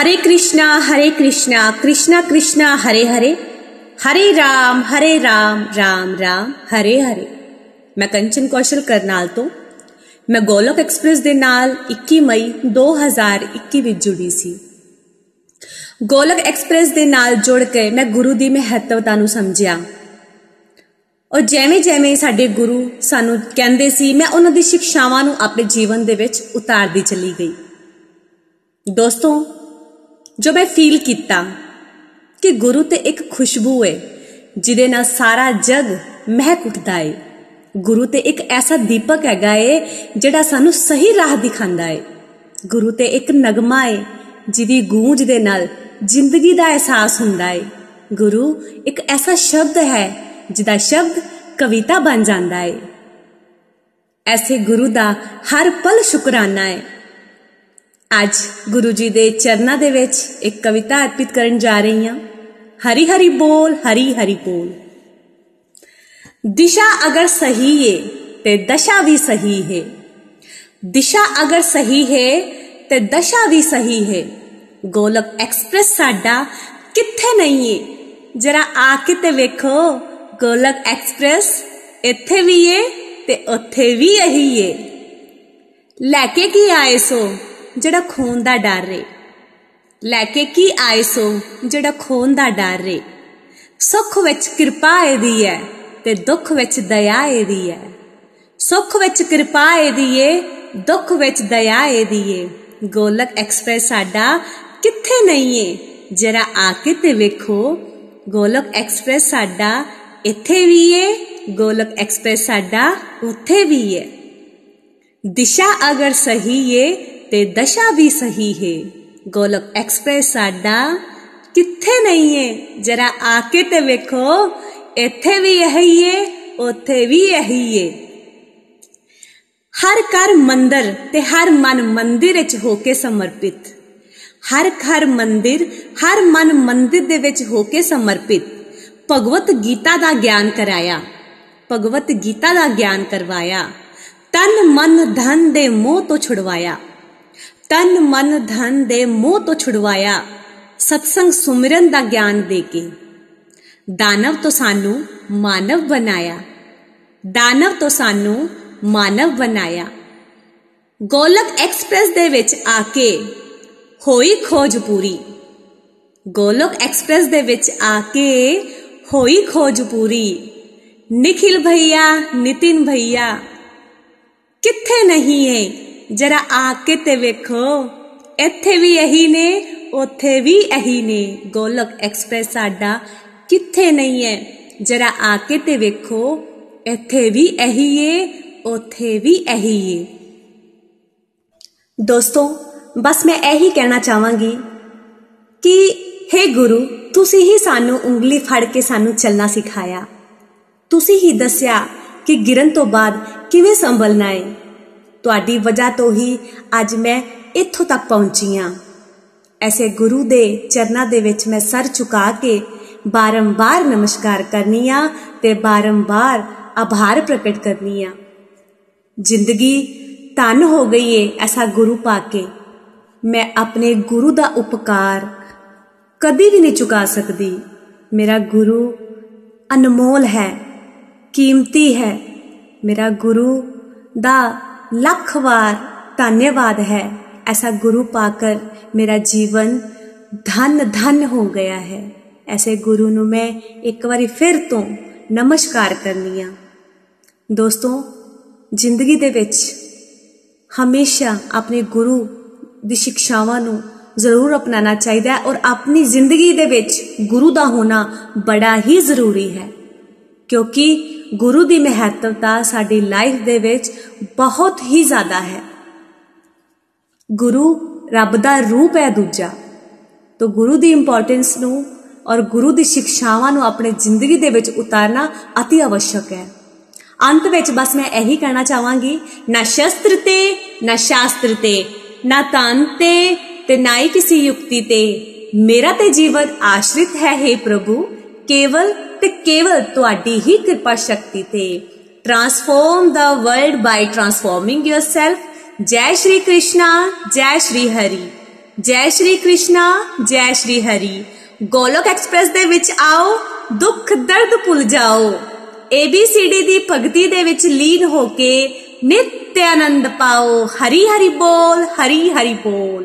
हरे कृष्णा हरे कृष्णा कृष्णा कृष्णा हरे हरे हरे राम हरे राम राम राम हरे हरे ਮੈਂ ਕੰਚਨ ਕੌਸ਼ਲ ਕਰਨਾਲ ਤੋਂ ਮੈਂ ਗੋਲਕ ਐਕਸਪ੍ਰੈਸ ਦੇ ਨਾਲ 21 ਮਈ 2021 ਵਿੱਚ ਜੁੜੀ ਸੀ ਗੋਲਕ ਐਕਸਪ੍ਰੈਸ ਦੇ ਨਾਲ ਜੁੜ ਕੇ ਮੈਂ ਗੁਰੂ ਦੀ ਮਹੱਤਵਤਾ ਨੂੰ ਸਮਝਿਆ ਔਰ ਜਿਵੇਂ ਜਿਵੇਂ ਸਾਡੇ ਗੁਰੂ ਸਾਨੂੰ ਕਹਿੰਦੇ ਸੀ ਮੈਂ ਉਹਨਾਂ ਦੀ ਸਿੱਖਿਆਵਾਂ ਨੂੰ ਆਪਣੇ ਜੀਵਨ ਦੇ ਵਿੱਚ ਉਤਾਰਦੀ ਚਲੀ ਗਈ ਦੋਸਤੋ ਜੋ ਮੈਂ ਫੀਲ ਕੀਤਾ ਕਿ ਗੁਰੂ ਤੇ ਇੱਕ ਖੁਸ਼ਬੂ ਹੈ ਜਿਹਦੇ ਨਾਲ ਸਾਰਾ ਜਗ ਮਹਿਕ ਉੱਠਦਾ ਹੈ ਗੁਰੂ ਤੇ ਇੱਕ ਐਸਾ ਦੀਪਕ ਹੈਗਾ ਏ, ਜਿਹੜਾ ਸਾਨੂੰ ਸਹੀ ਰਾਹ ਦਿਖਾਉਂਦਾ ਏ। ਗੁਰੂ ਤੇ ਇੱਕ ਨਗਮਾ ਏ, ਜਿਹਦੀ ਗੂੰਜ ਦੇ ਨਾਲ ਜ਼ਿੰਦਗੀ ਦਾ ਅਹਿਸਾਸ ਹੁੰਦਾ ਏ। ਗੁਰੂ ਇੱਕ ਐਸਾ ਸ਼ਬਦ ਹੈ, ਜਿਹਦਾ ਸ਼ਬਦ ਕਵਿਤਾ ਬਣ ਜਾਂਦਾ ਏ। ਐਸੇ ਗੁਰੂ ਦਾ ਹਰ ਪਲ ਸ਼ੁਕਰਾਨਾ ਏ। ਅੱਜ ਗੁਰੂ ਜੀ ਦੇ ਚਰਨਾਂ ਦੇ ਵਿੱਚ ਇੱਕ ਕਵਿਤਾ ਅਰਪਿਤ ਕਰਨ ਜਾ ਰਹੀ ਹਾਂ ਹਰੀ ਹਰੀ ਬੋਲ ਹਰੀ ਹਰੀ ਬੋਲ ਦਿਸ਼ਾ ਅਗਰ ਸਹੀ ਏ ਤੇ ਦਸ਼ਾ ਵੀ ਸਹੀ ਹੈ ਦਿਸ਼ਾ ਅਗਰ ਸਹੀ ਹੈ ਤੇ ਦਸ਼ਾ ਵੀ ਸਹੀ ਹੈ ਗੋਲਕ ਐਕਸਪ੍ਰੈਸ ਸਾਡਾ ਕਿੱਥੇ ਨਹੀਂ ਏ ਜਰਾ ਆ ਕੇ ਤੇ ਵੇਖੋ ਗੋਲਕ ਐਕਸਪ੍ਰੈਸ ਇੱਥੇ ਵੀ ਏ ਤੇ ਉੱਥੇ ਵੀ ਇਹੀ ਏ ਲੈ ਕੇ ਕੀ ਆਏ ਸੋ ਜਿਹੜਾ ਖੂਨ ਦਾ ਡਰ ਰੇ ਲੈ ਕੇ ਕੀ ਆਏ ਸੋ ਜਿਹੜਾ ਖੂਨ ਦਾ ਡਰ ਰੇ ਸੁੱਖ ਵਿੱਚ ਕਿਰਪਾ ਇਹਦੀ ਹੈ ਤੇ ਦੁੱਖ ਵਿੱਚ ਦਇਆ ਇਹਦੀ ਹੈ ਸੁੱਖ ਵਿੱਚ ਕਿਰਪਾ ਇਹਦੀ ਏ, ਦੁੱਖ ਵਿੱਚ ਦਇਆ ਇਹਦੀ ਏ। ਗੋਲਕ ਐਕਸਪ੍ਰੈਸ ਸਾਡਾ ਕਿੱਥੇ ਨਹੀਂ ਏ? ਜਰਾ ਆ ਕੇ ਤੇ ਵੇਖੋ। ਗੋਲਕ ਐਕਸਪ੍ਰੈਸ ਸਾਡਾ ਇੱਥੇ ਵੀ ਏ, ਗੋਲਕ ਐਕਸਪ੍ਰੈਸ ਸਾਡਾ ਉੱਥੇ ਵੀ ਏ। ਦਿਸ਼ਾ ਅਗਰ ਸਹੀ ਏ ਤੇ ਦਸ਼ਾ ਵੀ ਸਹੀ ਹੈ ਗੋਲਕ ਐਕਸਪ੍ਰੈਸ ਸਾਡਾ ਕਿੱਥੇ ਨਹੀਂ ਏ ਜਰਾ ਆ ਕੇ ਤੇ ਵੇਖੋ ਇੱਥੇ ਵੀ ਇਹੀ ਏ ਉੱਥੇ ਵੀ ਇਹੀ ਏ ਹਰ ਘਰ ਮੰਦਰ ਤੇ ਹਰ ਮਨ ਮੰਦਿਰ ਵਿੱਚ ਹੋ ਕੇ ਸਮਰਪਿਤ ਹਰ ਘਰ ਮੰਦਿਰ ਹਰ ਮਨ ਮੰਦਿਰ ਦੇ ਵਿੱਚ ਹੋ ਕੇ ਸਮਰਪਿਤ ਭਗਵਤ ਗੀਤਾ ਦਾ ਗਿਆਨ ਕਰਾਇਆ ਭਗਵਤ ਗੀਤਾ ਦਾ ਗਿਆਨ ਕਰਵਾਇਆ ਤਨ ਮਨ ਧਨ ਦੇ ਮੋਹ ਤੋਂ ਛੁਡਵਾਇਆ ਤਨ ਮਨ ਧਨ ਦੇ ਮੋਹ ਤੋਂ ਛੁਡਵਾਇਆ। ਸਤਸੰਗ ਸੁਮਰਨ ਦਾ ਗਿਆਨ ਦੇ ਕੇ। ਦਾਨਵ ਤੋਂ ਸਾਨੂੰ ਮਾਨਵ ਬਣਾਇਆ। ਦਾਨਵ ਤੋਂ ਸਾਨੂੰ ਮਾਨਵ ਬਣਾਇਆ। ਗੋਲਕ ਐਕਸਪ੍ਰੈਸ ਦੇ ਵਿੱਚ ਆ ਕੇ ਹੋਈ ਖੋਜ ਪੂਰੀ। ਗੋਲਕ ਐਕਸਪ੍ਰੈਸ ਦੇ ਵਿੱਚ ਆ ਕੇ ਹੋਈ ਖੋਜ ਪੂਰੀ। ਨikhil ਭਈਆ ਨਿਤਿਨ ਭਈਆ ਕਿੱਥੇ ਨਹੀਂ ਹੈ? ਜਰਾ ਆ ਕੇ ਤੇ ਵੇਖੋ ਇੱਥੇ ਵੀ ਇਹੀ ਨੇ ਉੱਥੇ ਵੀ ਇਹੀ ਨੇ ਗੋਲਕ ਐਕਸਪ੍ਰੈਸ ਸਾਡਾ ਕਿੱਥੇ ਨਹੀਂ ਹੈ ਜਰਾ ਆ ਕੇ ਤੇ ਵੇਖੋ ਇੱਥੇ ਵੀ ਇਹੀ ਏ ਉੱਥੇ ਵੀ ਇਹੀ ਏ ਦੋਸਤੋ ਬਸ ਮੈਂ ਇਹੀ ਕਹਿਣਾ ਚਾਹਾਂਗੀ ਕਿ हे ਗੁਰੂ ਤੁਸੀਂ ਹੀ ਸਾਨੂੰ ਉਂਗਲੀ ਫੜ ਕੇ ਸਾਨੂੰ ਚੱਲਣਾ ਸਿਖਾਇਆ ਤੁਸੀਂ ਹੀ ਦੱਸਿਆ ਕਿ ਗਿਰਨ ਤੋਂ ਬਾਅਦ ਕਿਵੇਂ ਸੰਭਲਣਾ ਹੈ ਤੁਹਾਡੀ ਵਜ੍ਹਾ ਤੋਂ ਹੀ ਅੱਜ ਮੈਂ ਇੱਥੋਂ ਤੱਕ ਪਹੁੰਚੀ ਹਾਂ ਐਸੇ ਗੁਰੂ ਦੇ ਚਰਨਾਂ ਦੇ ਵਿੱਚ ਮੈਂ ਸਰ ਝੁਕਾ ਕੇ ਬਾਰੰਬਾਰ ਨਮਸਕਾਰ ਕਰਨੀ ਆ ਤੇ ਬਾਰੰਬਾਰ ਆਭਾਰ ਪ੍ਰਗਟ ਕਰਨੀ ਆ ਜ਼ਿੰਦਗੀ ਧਨ ਹੋ ਗਈ ਏ ਐਸਾ ਗੁਰੂ ਪਾ ਕੇ ਮੈਂ ਆਪਣੇ ਗੁਰੂ ਦਾ ਉਪਕਾਰ ਕਦੀ ਵੀ ਨਹੀਂ ਚੁਕਾ ਸਕਦੀ ਮੇਰਾ ਗੁਰੂ ਅਨਮੋਲ ਹੈ ਕੀਮਤੀ ਹੈ ਮੇਰਾ ਗੁਰੂ ਦਾ लख बार धन्यवाद है। ऐसा गुरु पाकर मेरा जीवन धन धन हो गया है। ऐसे गुरु नु मैं एक बार फिर तो नमस्कार करनी हाँ दोस्तों, ज़िंदगी दे विच हमेशा अपने गुरु दी शिक्षावां नु ज़रूर अपनाना चाहिए और अपनी ज़िंदगी दे विच गुरु दा होना बड़ा ही ज़रूरी है। ਕਿਉਂਕਿ ਗੁਰੂ ਦੀ ਮਹੱਤਵਤਾ ਸਾਡੀ ਲਾਈਫ ਦੇ ਵਿੱਚ ਬਹੁਤ ਹੀ ਜ਼ਿਆਦਾ ਹੈ ਗੁਰੂ ਰੱਬ ਦਾ ਰੂਪ ਹੈ ਦੂਜਾ ਤੋ ਗੁਰੂ ਦੀ ਇੰਪੋਰਟੈਂਸ ਨੂੰ ਔਰ ਗੁਰੂ ਦੀ ਸਿੱਖਿਆਵਾਂ ਨੂੰ ਆਪਣੇ ਜ਼ਿੰਦਗੀ ਦੇ ਵਿੱਚ ਉਤਾਰਨਾ ਅਤੀ ਆਵਸ਼ਕ ਹੈ ਅੰਤ ਵਿੱਚ ਬਸ ਮੈਂ ਇਹੀ ਕਹਿਣਾ ਚਾਹਾਂਗੀ ਨਾ ਸ਼ਸਤਰ ਤੇ ਨਾ ਸ਼ਾਸਤਰ ਤੇ ਨਾ ਤਨ ਤੇ ਤੇ ਨਾ ਹੀ ਕਿਸੇ ਯੁਕਤੀ ਤੇ ਮੇਰਾ ਤੇ ਜੀਵਨ ਆਸ਼ਰਿਤ ਹੈ हे ਪ੍ਰਭੂ ਕੇਵਲ ਤੇ ਕੇਵਲ ਤੁਹਾਡੀ ਹੀ ਕਿਰਪਾ ਸ਼ਕਤੀ ਤੇ transform the world by transforming yourself ਜੈ ਸ਼੍ਰੀ ਕ੍ਰਿਸ਼ਨਾ ਜੈ ਸ਼੍ਰੀ ਹਰੀ ਜੈ ਸ਼੍ਰੀ ਕ੍ਰਿਸ਼ਨਾ ਜੈ ਸ਼੍ਰੀ ਹਰੀ ਗੋਲੋਕ ਐਕਸਪ੍ਰੈਸ ਦੇ ਵਿੱਚ ਆਓ ਦੁੱਖ ਦਰਦ ਭੁੱਲ ਜਾਓ ABCD ਦੀ ਭਗਤੀ ਦੇ ਵਿੱਚ ਲੀਨ ਹੋ ਕੇ ਨਿਤ ਆਨੰਦ ਪਾਓ ਹਰੀ ਹਰੀ ਬੋਲ ਹਰੀ ਹਰੀ ਬੋਲ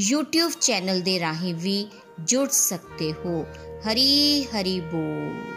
YouTube ਚੈਨਲ ਦੇ ਰਾਹੀਂ ਵੀ ਜੁੜ ਸਕਦੇ ਹੋ ਹਰੀ ਹਰੀ ਬੋਲ